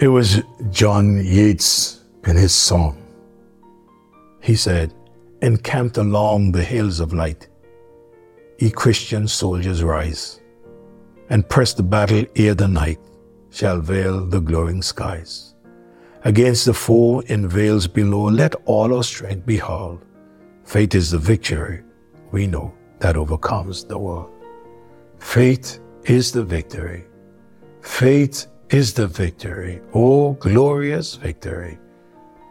It was John Yates in his song. He said, Encamped along the hills of light, ye Christian soldiers rise, and press the battle ere the night shall veil the glowing skies. Against the foe in vales below, let all our strength be hurled. Faith is the victory we know that overcomes the world. Faith is the victory. Faith is the victory. Oh, glorious victory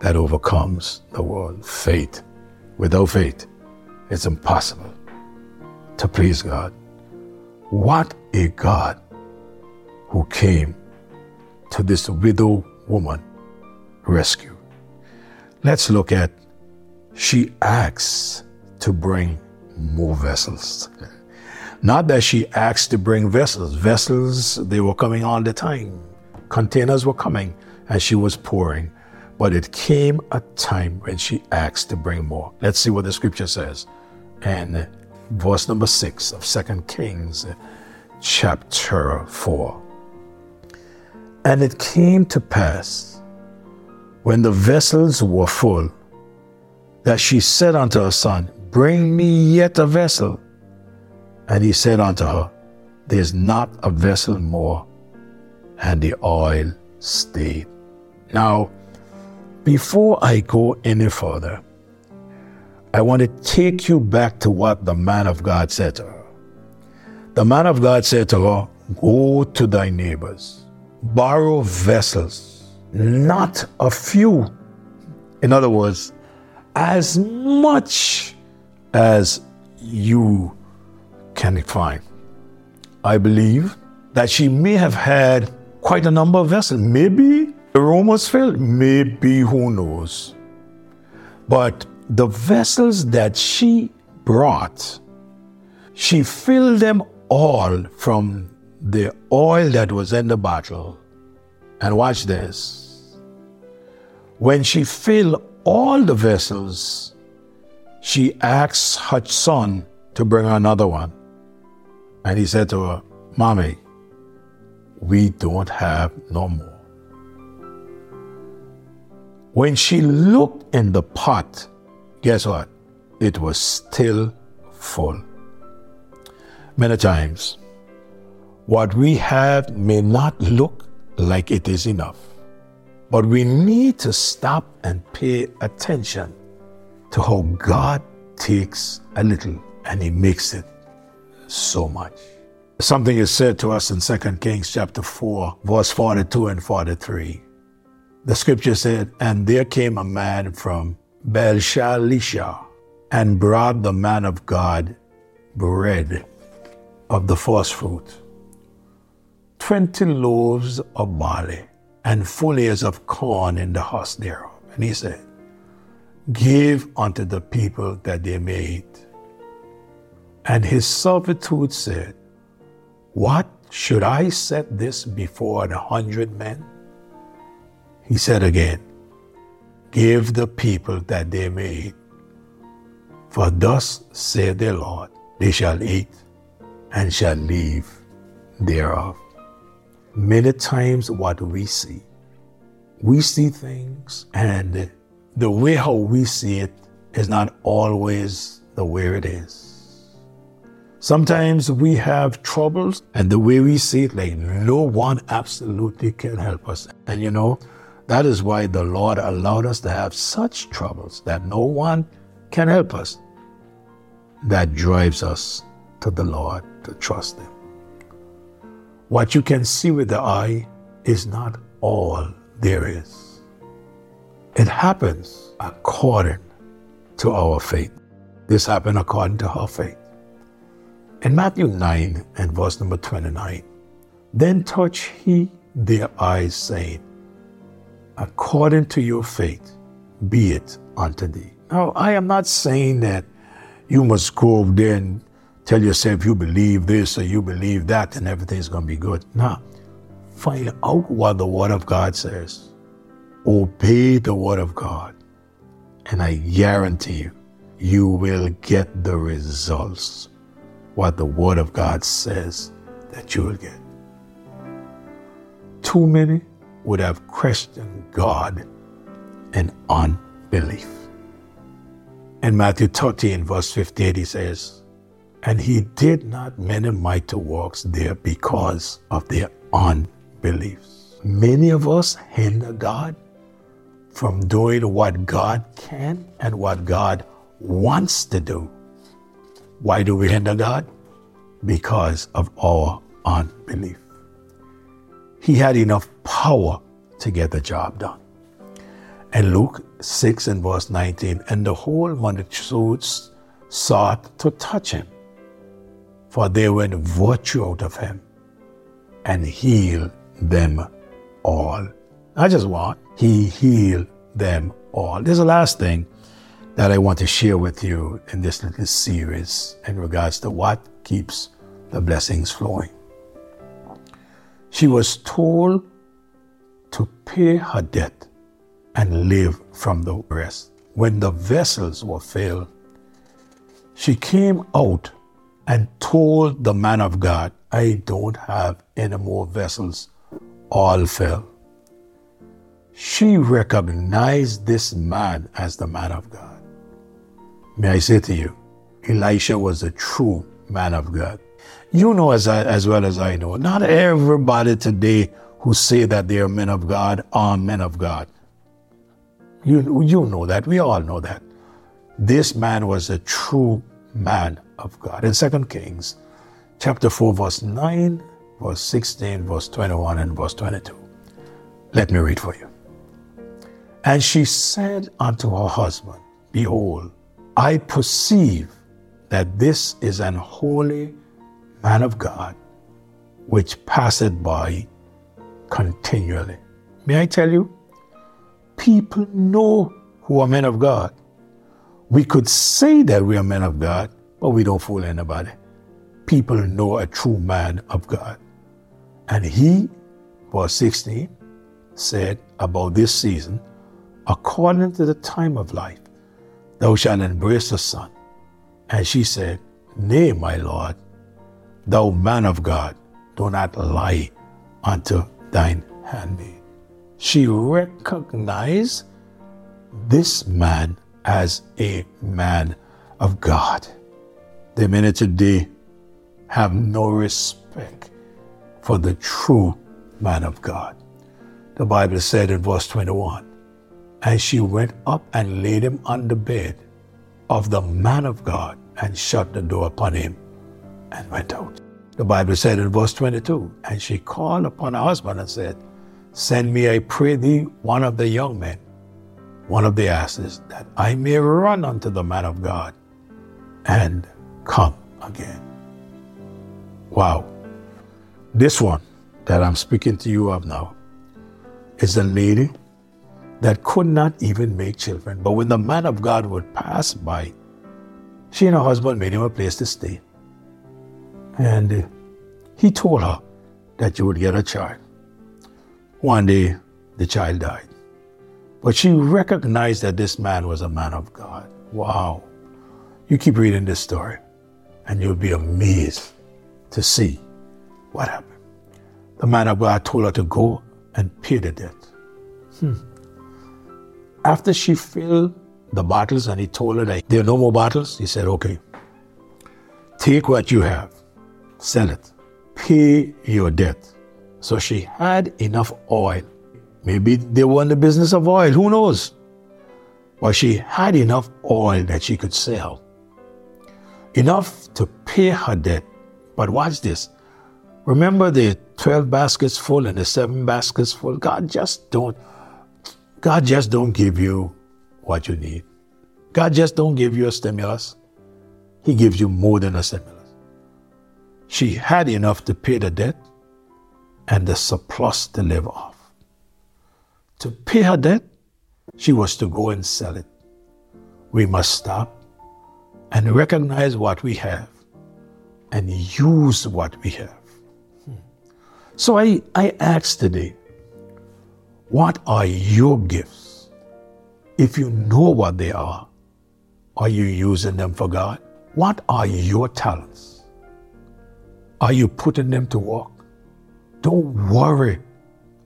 that overcomes the world. Faith. Without faith, it's impossible to please God. What a God who came to this widow woman rescue. Let's look at she asks to bring more vessels. Not that she asked to bring vessels. Vessels, they were coming all the time. Containers were coming and she was pouring. But it came a time when she asked to bring more. Let's see what the scripture says. And verse number six of Second Kings, uh, chapter four. And it came to pass when the vessels were full that she said unto her son, Bring me yet a vessel. And he said unto her, There's not a vessel more. And the oil stayed. Now, before I go any further, I want to take you back to what the man of God said to her. The man of God said to her, Go to thy neighbors, borrow vessels, not a few. In other words, as much as you can find. I believe that she may have had quite a number of vessels. Maybe the room was filled, maybe who knows. But the vessels that she brought, she filled them all from the oil that was in the bottle. And watch this. When she filled all the vessels, she asked her son to bring her another one. And he said to her, Mommy, we don't have no more. When she looked in the pot, guess what? It was still full. Many times, what we have may not look like it is enough, but we need to stop and pay attention to how God takes a little and He makes it so much. Something is said to us in 2 Kings chapter 4, verse 42 and 43. The scripture said, And there came a man from Baal-shalisha and brought the man of God bread of the first fruit, twenty loaves of barley, and full ears of corn in the house thereof. And he said, Give unto the people that they may eat. And his servitude said, What should I set this before an hundred men? He said again, Give the people that they may eat. For thus saith the Lord, they shall eat and shall live thereof. Many times, what we see, we see things, and the way how we see it is not always the way it is. Sometimes we have troubles, and the way we see it, like no one absolutely can help us. And you know, that is why the Lord allowed us to have such troubles that no one can help us. That drives us to the Lord to trust Him. What you can see with the eye is not all there is. It happens according to our faith. This happened according to her faith. In Matthew 9 and verse number 29, then touch he their eyes, saying, According to your faith, be it unto thee. Now, I am not saying that you must go there and tell yourself you believe this or you believe that and everything's going to be good. Now, Find out what the Word of God says. Obey the Word of God. And I guarantee you, you will get the results what the Word of God says that you will get. Too many would have questioned God in unbelief. In Matthew 13, verse 58, he says, And he did not many mighty works there because of their unbeliefs. Many of us hinder God from doing what God can and what God wants to do. Why do we hinder God? Because of our unbelief. He had enough power to get the job done. And Luke 6 and verse 19, and the whole multitude sought to touch him, for they went virtue out of him and healed them all. I just want, he healed them all. There's a last thing that I want to share with you in this little series in regards to what keeps the blessings flowing. She was told to pay her debt and live from the rest. When the vessels were filled, she came out and told the man of God, I don't have any more vessels, all fell. She recognized this man as the man of God. May I say to you, Elisha was a true man of God. You know as, I, as well as I know, not everybody today who say that they are men of God are men of God. You, you know that. We all know that. This man was a true man of God. In 2 Kings chapter 4, verse 9, verse 16, verse 21, and verse 22. Let me read for you. And she said unto her husband, Behold, I perceive that this is an holy man of God, which passeth by continually. May I tell you, people know who are men of God. We could say that we are men of God, but we don't fool anybody. People know a true man of God. And he, verse 16, said about this season, according to the time of life, thou shalt embrace a son. And she said, Nay, my Lord, thou man of God, do not lie unto thine handmaid she recognized this man as a man of God. The many today have no respect for the true man of God. The Bible said in verse 21 And she went up and laid him on the bed of the man of God and shut the door upon him and went out. The Bible said in verse 22 And she called upon her husband and said, Send me, I pray thee, one of the young men, one of the asses, that I may run unto the man of God and come again. Wow. This one that I'm speaking to you of now is a lady that could not even make children. But when the man of God would pass by, she and her husband made him a place to stay. And he told her that you would get a child. One day, the child died. But she recognized that this man was a man of God. Wow. You keep reading this story, and you'll be amazed to see what happened. The man of God told her to go and pay the debt. Hmm. After she filled the bottles and he told her that there are no more bottles, he said, Okay, take what you have, sell it, pay your debt so she had enough oil. Maybe they were in the business of oil, who knows? But she had enough oil that she could sell. Enough to pay her debt. But watch this. Remember the 12 baskets full and the 7 baskets full? God just don't God just don't give you what you need. God just don't give you a stimulus. He gives you more than a stimulus. She had enough to pay the debt and the surplus to live off. To pay her debt, she was to go and sell it. We must stop and recognize what we have and use what we have. So I, I ask today, what are your gifts? If you know what they are, are you using them for God? What are your talents? Are you putting them to work? Don't worry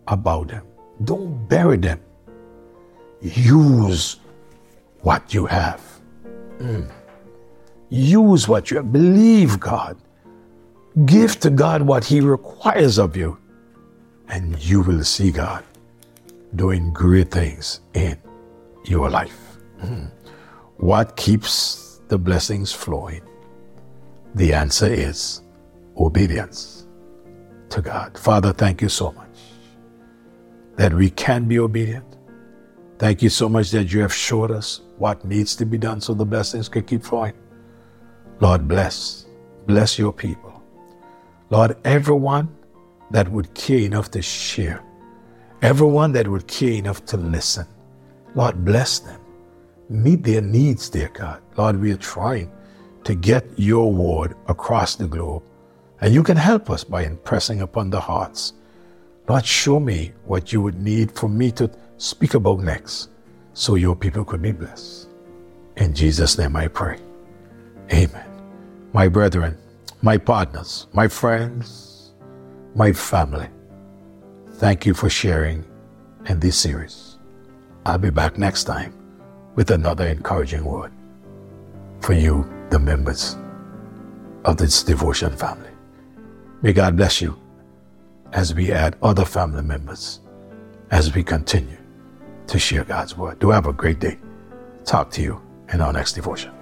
about them. Don't bury them. Use what you have. Mm. Use what you have. Believe God. Give to God what He requires of you, and you will see God doing great things in your life. Mm. What keeps the blessings flowing? The answer is obedience to God. Father, thank you so much that we can be obedient. Thank you so much that you have showed us what needs to be done so the blessings can keep flowing. Lord, bless, bless your people. Lord, everyone that would care enough to share, everyone that would care enough to listen, Lord, bless them. Meet their needs, dear God. Lord, we are trying to get your word across the globe. And you can help us by impressing upon the hearts. Lord, show me what you would need for me to speak about next so your people could be blessed. In Jesus' name I pray. Amen. My brethren, my partners, my friends, my family, thank you for sharing in this series. I'll be back next time with another encouraging word for you, the members of this devotion family. May God bless you as we add other family members as we continue to share God's word. Do have a great day. Talk to you in our next devotion.